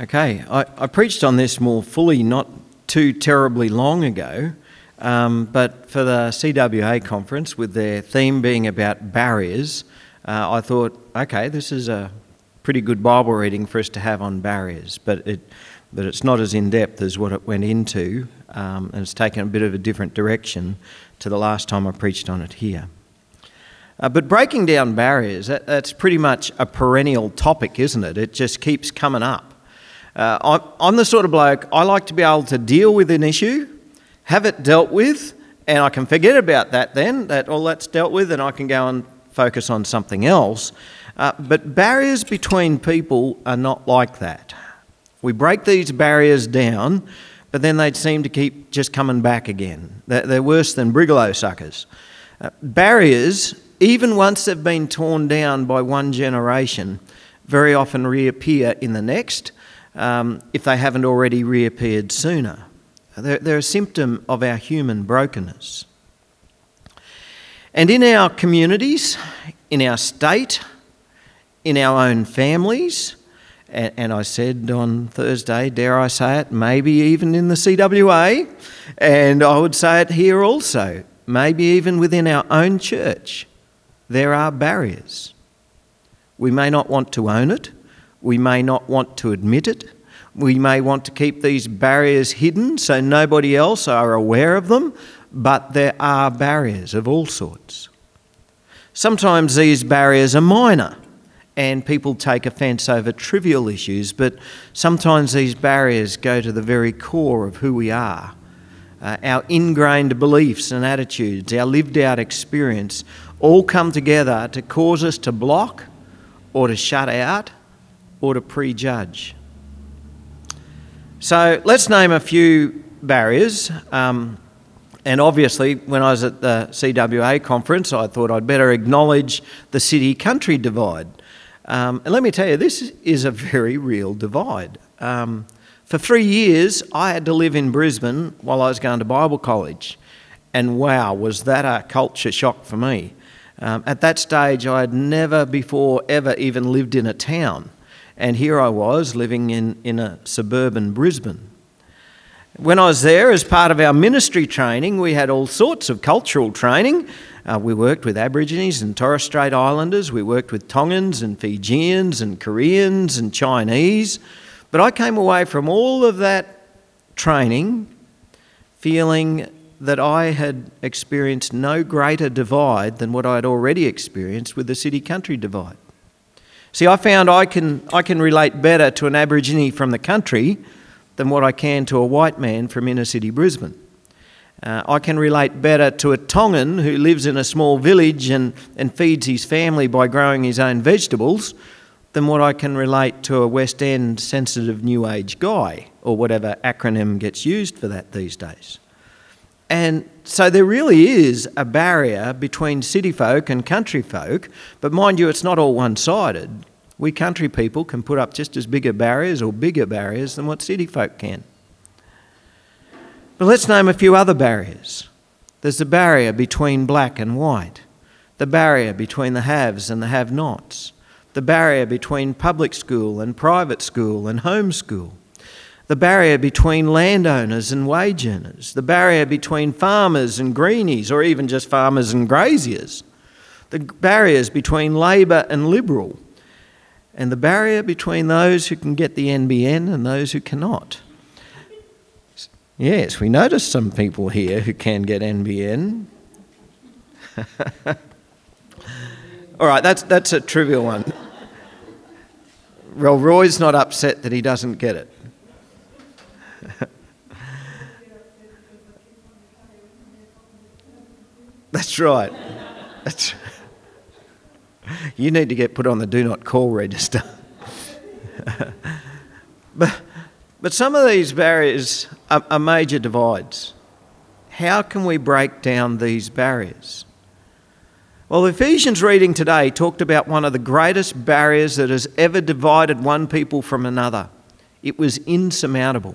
Okay, I, I, preached on this more fully not too terribly long ago, um, but for the CWA conference, with their theme being about barriers, uh, I thought, okay, this is a pretty good Bible reading for us to have on barriers, but it, but it's not as in depth as what it went into, um, and it's taken a bit of a different direction to the last time I preached on it here. Uh, but breaking down barriers, that, that's pretty much a perennial topic, isn't it? It just keeps coming up. Uh, I'm, the sort of bloke, I like to be able to deal with an issue, have it dealt with, and I can forget about that then, that all that's dealt with, and I can go and focus on something else. Uh, but barriers between people are not like that. We break these barriers down, but then they seem to keep just coming back again. They're, they're worse than brigalow suckers. Uh, barriers, even once they've been torn down by one generation, very often reappear in the next um, if they haven't already reappeared sooner. They're, they're a symptom of our human brokenness. And in our communities, in our state, in our own families, and, and, I said on Thursday, dare I say it, maybe even in the CWA, and I would say it here also, maybe even within our own church, there are barriers. We may not want to own it, we may not want to admit it. We may want to keep these barriers hidden so nobody else are aware of them, but there are barriers of all sorts. Sometimes these barriers are minor and people take offence over trivial issues, but sometimes these barriers go to the very core of who we are. Uh, our ingrained beliefs and attitudes, our lived out experience, all come together to cause us to block or to shut out or to prejudge. So let's name a few barriers. Um, and obviously, when I was at the CWA conference, I thought I'd better acknowledge the city country divide. Um, and let me tell you, this is a very real divide. Um, for three years, I had to live in Brisbane while I was going to Bible college. And wow, was that a culture shock for me. Um, at that stage, I had never before ever even lived in a town. And here I was living in, in a suburban Brisbane. When I was there, as part of our ministry training, we had all sorts of cultural training. Uh, we worked with Aborigines and Torres Strait Islanders, we worked with Tongans and Fijians and Koreans and Chinese. But I came away from all of that training feeling that I had experienced no greater divide than what I had already experienced with the city country divide. See, I found I can, I can relate better to an Aborigine from the country than what I can to a white man from inner city Brisbane. Uh, I can relate better to a Tongan who lives in a small village and, and feeds his family by growing his own vegetables than what I can relate to a West End sensitive New Age guy, or whatever acronym gets used for that these days. And so there really is a barrier between city folk and country folk, but mind you, it's not all one sided. We country people can put up just as big a barriers or bigger barriers than what city folk can. But let's name a few other barriers. There's the barrier between black and white, the barrier between the haves and the have nots, the barrier between public school and private school and homeschool, the barrier between landowners and wage earners, the barrier between farmers and greenies, or even just farmers and graziers, the barriers between Labor and Liberal, and the barrier between those who can get the NBN and those who cannot. Yes, we notice some people here who can get NBN. All right, that's, that's a trivial one. Well, Roy's not upset that he doesn't get it. That's right. That's you need to get put on the do not call register. but, but some of these barriers are, are major divides. How can we break down these barriers? Well, Ephesians reading today talked about one of the greatest barriers that has ever divided one people from another. It was insurmountable.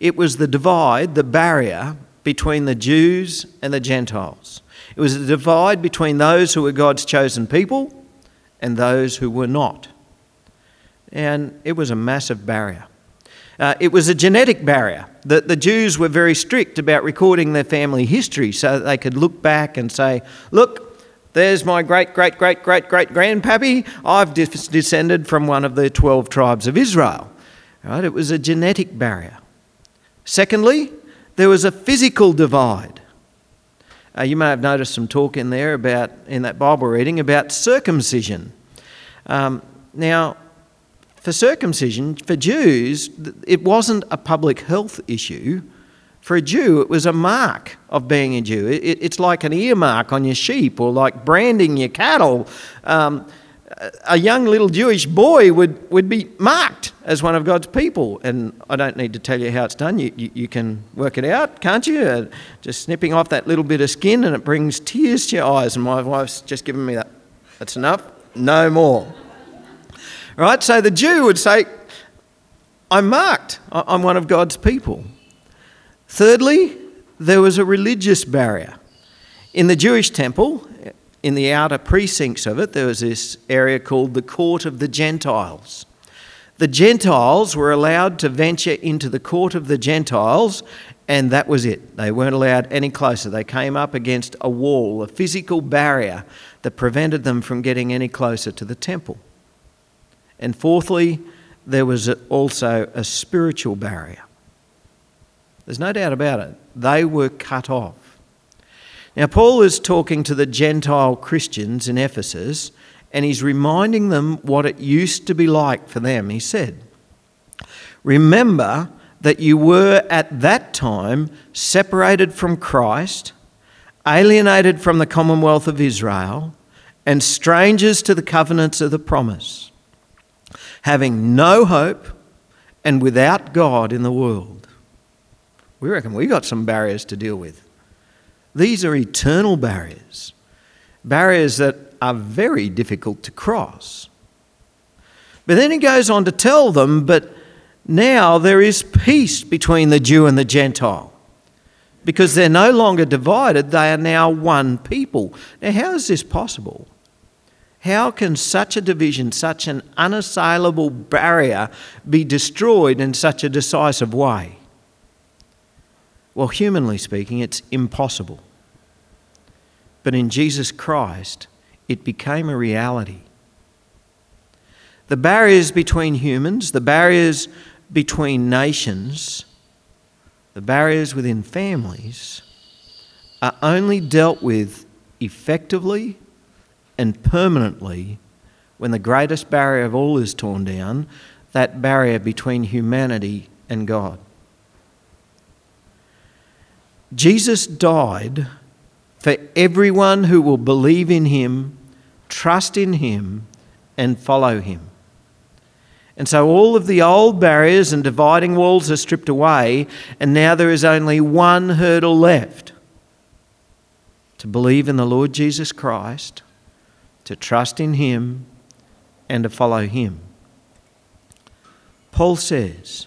It was the divide, the barrier between the Jews and the Gentiles. It was a divide between those who were God's chosen people and those who were not. and it was a massive barrier. Uh, it was a genetic barrier. The, the Jews were very strict about recording their family history so that they could look back and say, look, there's my great, great, great, great, great grandpappy. I've dis- descended from one of the 12 tribes of Israel. Right? It was a genetic barrier. Secondly, there was a physical divide. Uh, you may have noticed some talk in there about, in that Bible reading, about circumcision. Um, now, for circumcision, for Jews, it wasn't a public health issue. For a Jew, it was a mark of being a Jew. It, it's like an earmark on your sheep or like branding your cattle. Um, a young little Jewish boy would, would be marked as one of God's people. And I don't need to tell you how it's done. You, you, you can work it out, can't you? Uh, just snipping off that little bit of skin and it brings tears to your eyes. And my wife's just given me that. That's enough. No more. Right? So the Jew would say, I'm marked. I'm one of God's people. Thirdly, there was a religious barrier. In the Jewish temple, in the outer precincts of it, there was this area called the Court of the Gentiles. The Gentiles were allowed to venture into the Court of the Gentiles, and that was it. They weren't allowed any closer. They came up against a wall, a physical barrier that prevented them from getting any closer to the temple. And fourthly, there was also a spiritual barrier. There's no doubt about it. They were cut off. Now, Paul is talking to the Gentile Christians in Ephesus, and he's reminding them what it used to be like for them. He said, Remember that you were at that time separated from Christ, alienated from the commonwealth of Israel, and strangers to the covenants of the promise having no hope and without God in the world. We reckon we've got some barriers to deal with. These are eternal barriers, barriers that are very difficult to cross. But then he goes on to tell them, but now there is peace between the Jew and the Gentile. Because they're no longer divided, they are now one people. Now, how is this possible? How can such a division, such an unassailable barrier, be destroyed in such a decisive way? Well, humanly speaking, it's impossible. But in Jesus Christ, it became a reality. The barriers between humans, the barriers between nations, the barriers within families are only dealt with effectively and permanently when the greatest barrier of all is torn down that barrier between humanity and God. Jesus died for everyone who will believe in him, trust in him, and follow him. And so all of the old barriers and dividing walls are stripped away, and now there is only one hurdle left to believe in the Lord Jesus Christ to trust in Him and to follow Him. Paul says,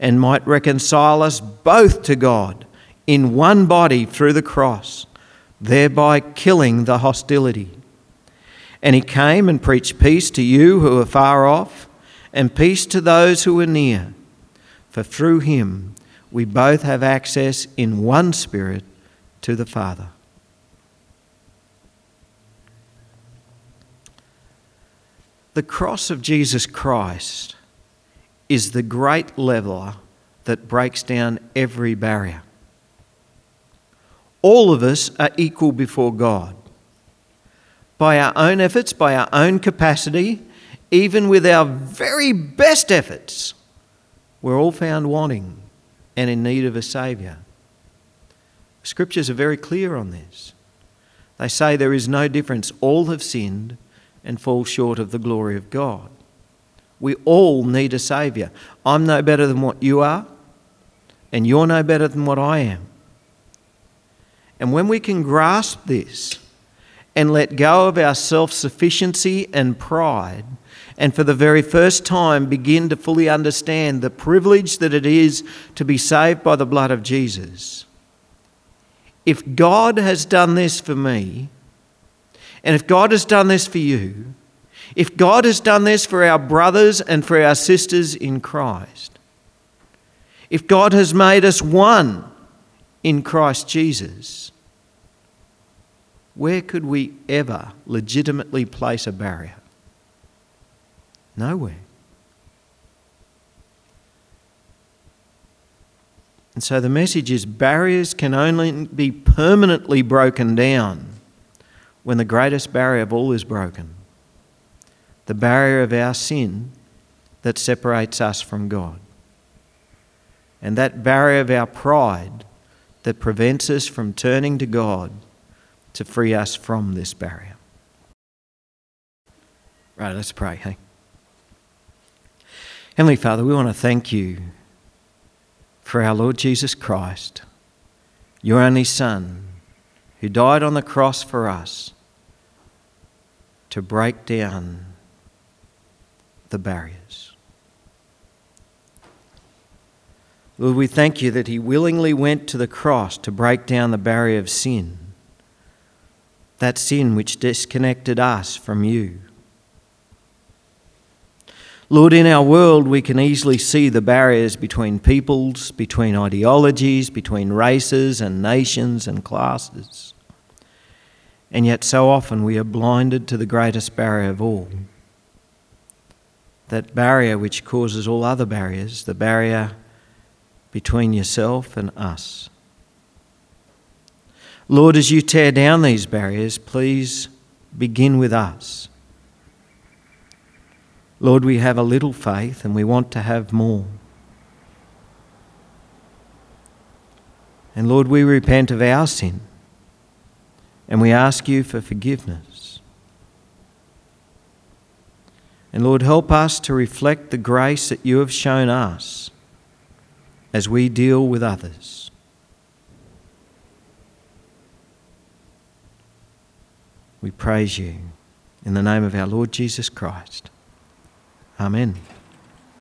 and might reconcile us both to God in one body through the cross, thereby killing the hostility. And he came and preached peace to you who are far off, and peace to those who are near. For through him we both have access in one spirit to the Father. The cross of Jesus Christ is the great leveler that breaks down every barrier. All of us are equal before God. By our own efforts, by our own capacity, even with our very best efforts, we're all found wanting and in need of a Saviour. Scriptures are very clear on this. They say there is no difference. All have sinned and fall short of the glory of God. We all need a Saviour. I'm no better than what you are, and you're no better than what I am. And when we can grasp this and let go of our self sufficiency and pride, and for the very first time begin to fully understand the privilege that it is to be saved by the blood of Jesus. If God has done this for me, and if God has done this for you, if God has done this for our brothers and for our sisters in Christ, if God has made us one in Christ Jesus, where could we ever legitimately place a barrier? Nowhere. And so the message is barriers can only be permanently broken down when the greatest barrier of all is broken the barrier of our sin that separates us from God. And that barrier of our pride that prevents us from turning to God to free us from this barrier. Right, let's pray. Hey. Heavenly Father, we want to thank you for our Lord Jesus Christ, your only Son, who died on the cross for us to break down the barriers. Lord, we thank you that He willingly went to the cross to break down the barrier of sin, that sin which disconnected us from you. Lord, in our world, we can easily see the barriers between peoples, between ideologies, between races and nations and classes. And yet, so often, we are blinded to the greatest barrier of all that barrier which causes all other barriers, the barrier between yourself and us. Lord, as you tear down these barriers, please begin with us. Lord, we have a little faith and we want to have more. And Lord, we repent of our sin and we ask you for forgiveness. And Lord, help us to reflect the grace that you have shown us as we deal with others. We praise you in the name of our Lord Jesus Christ. Amen.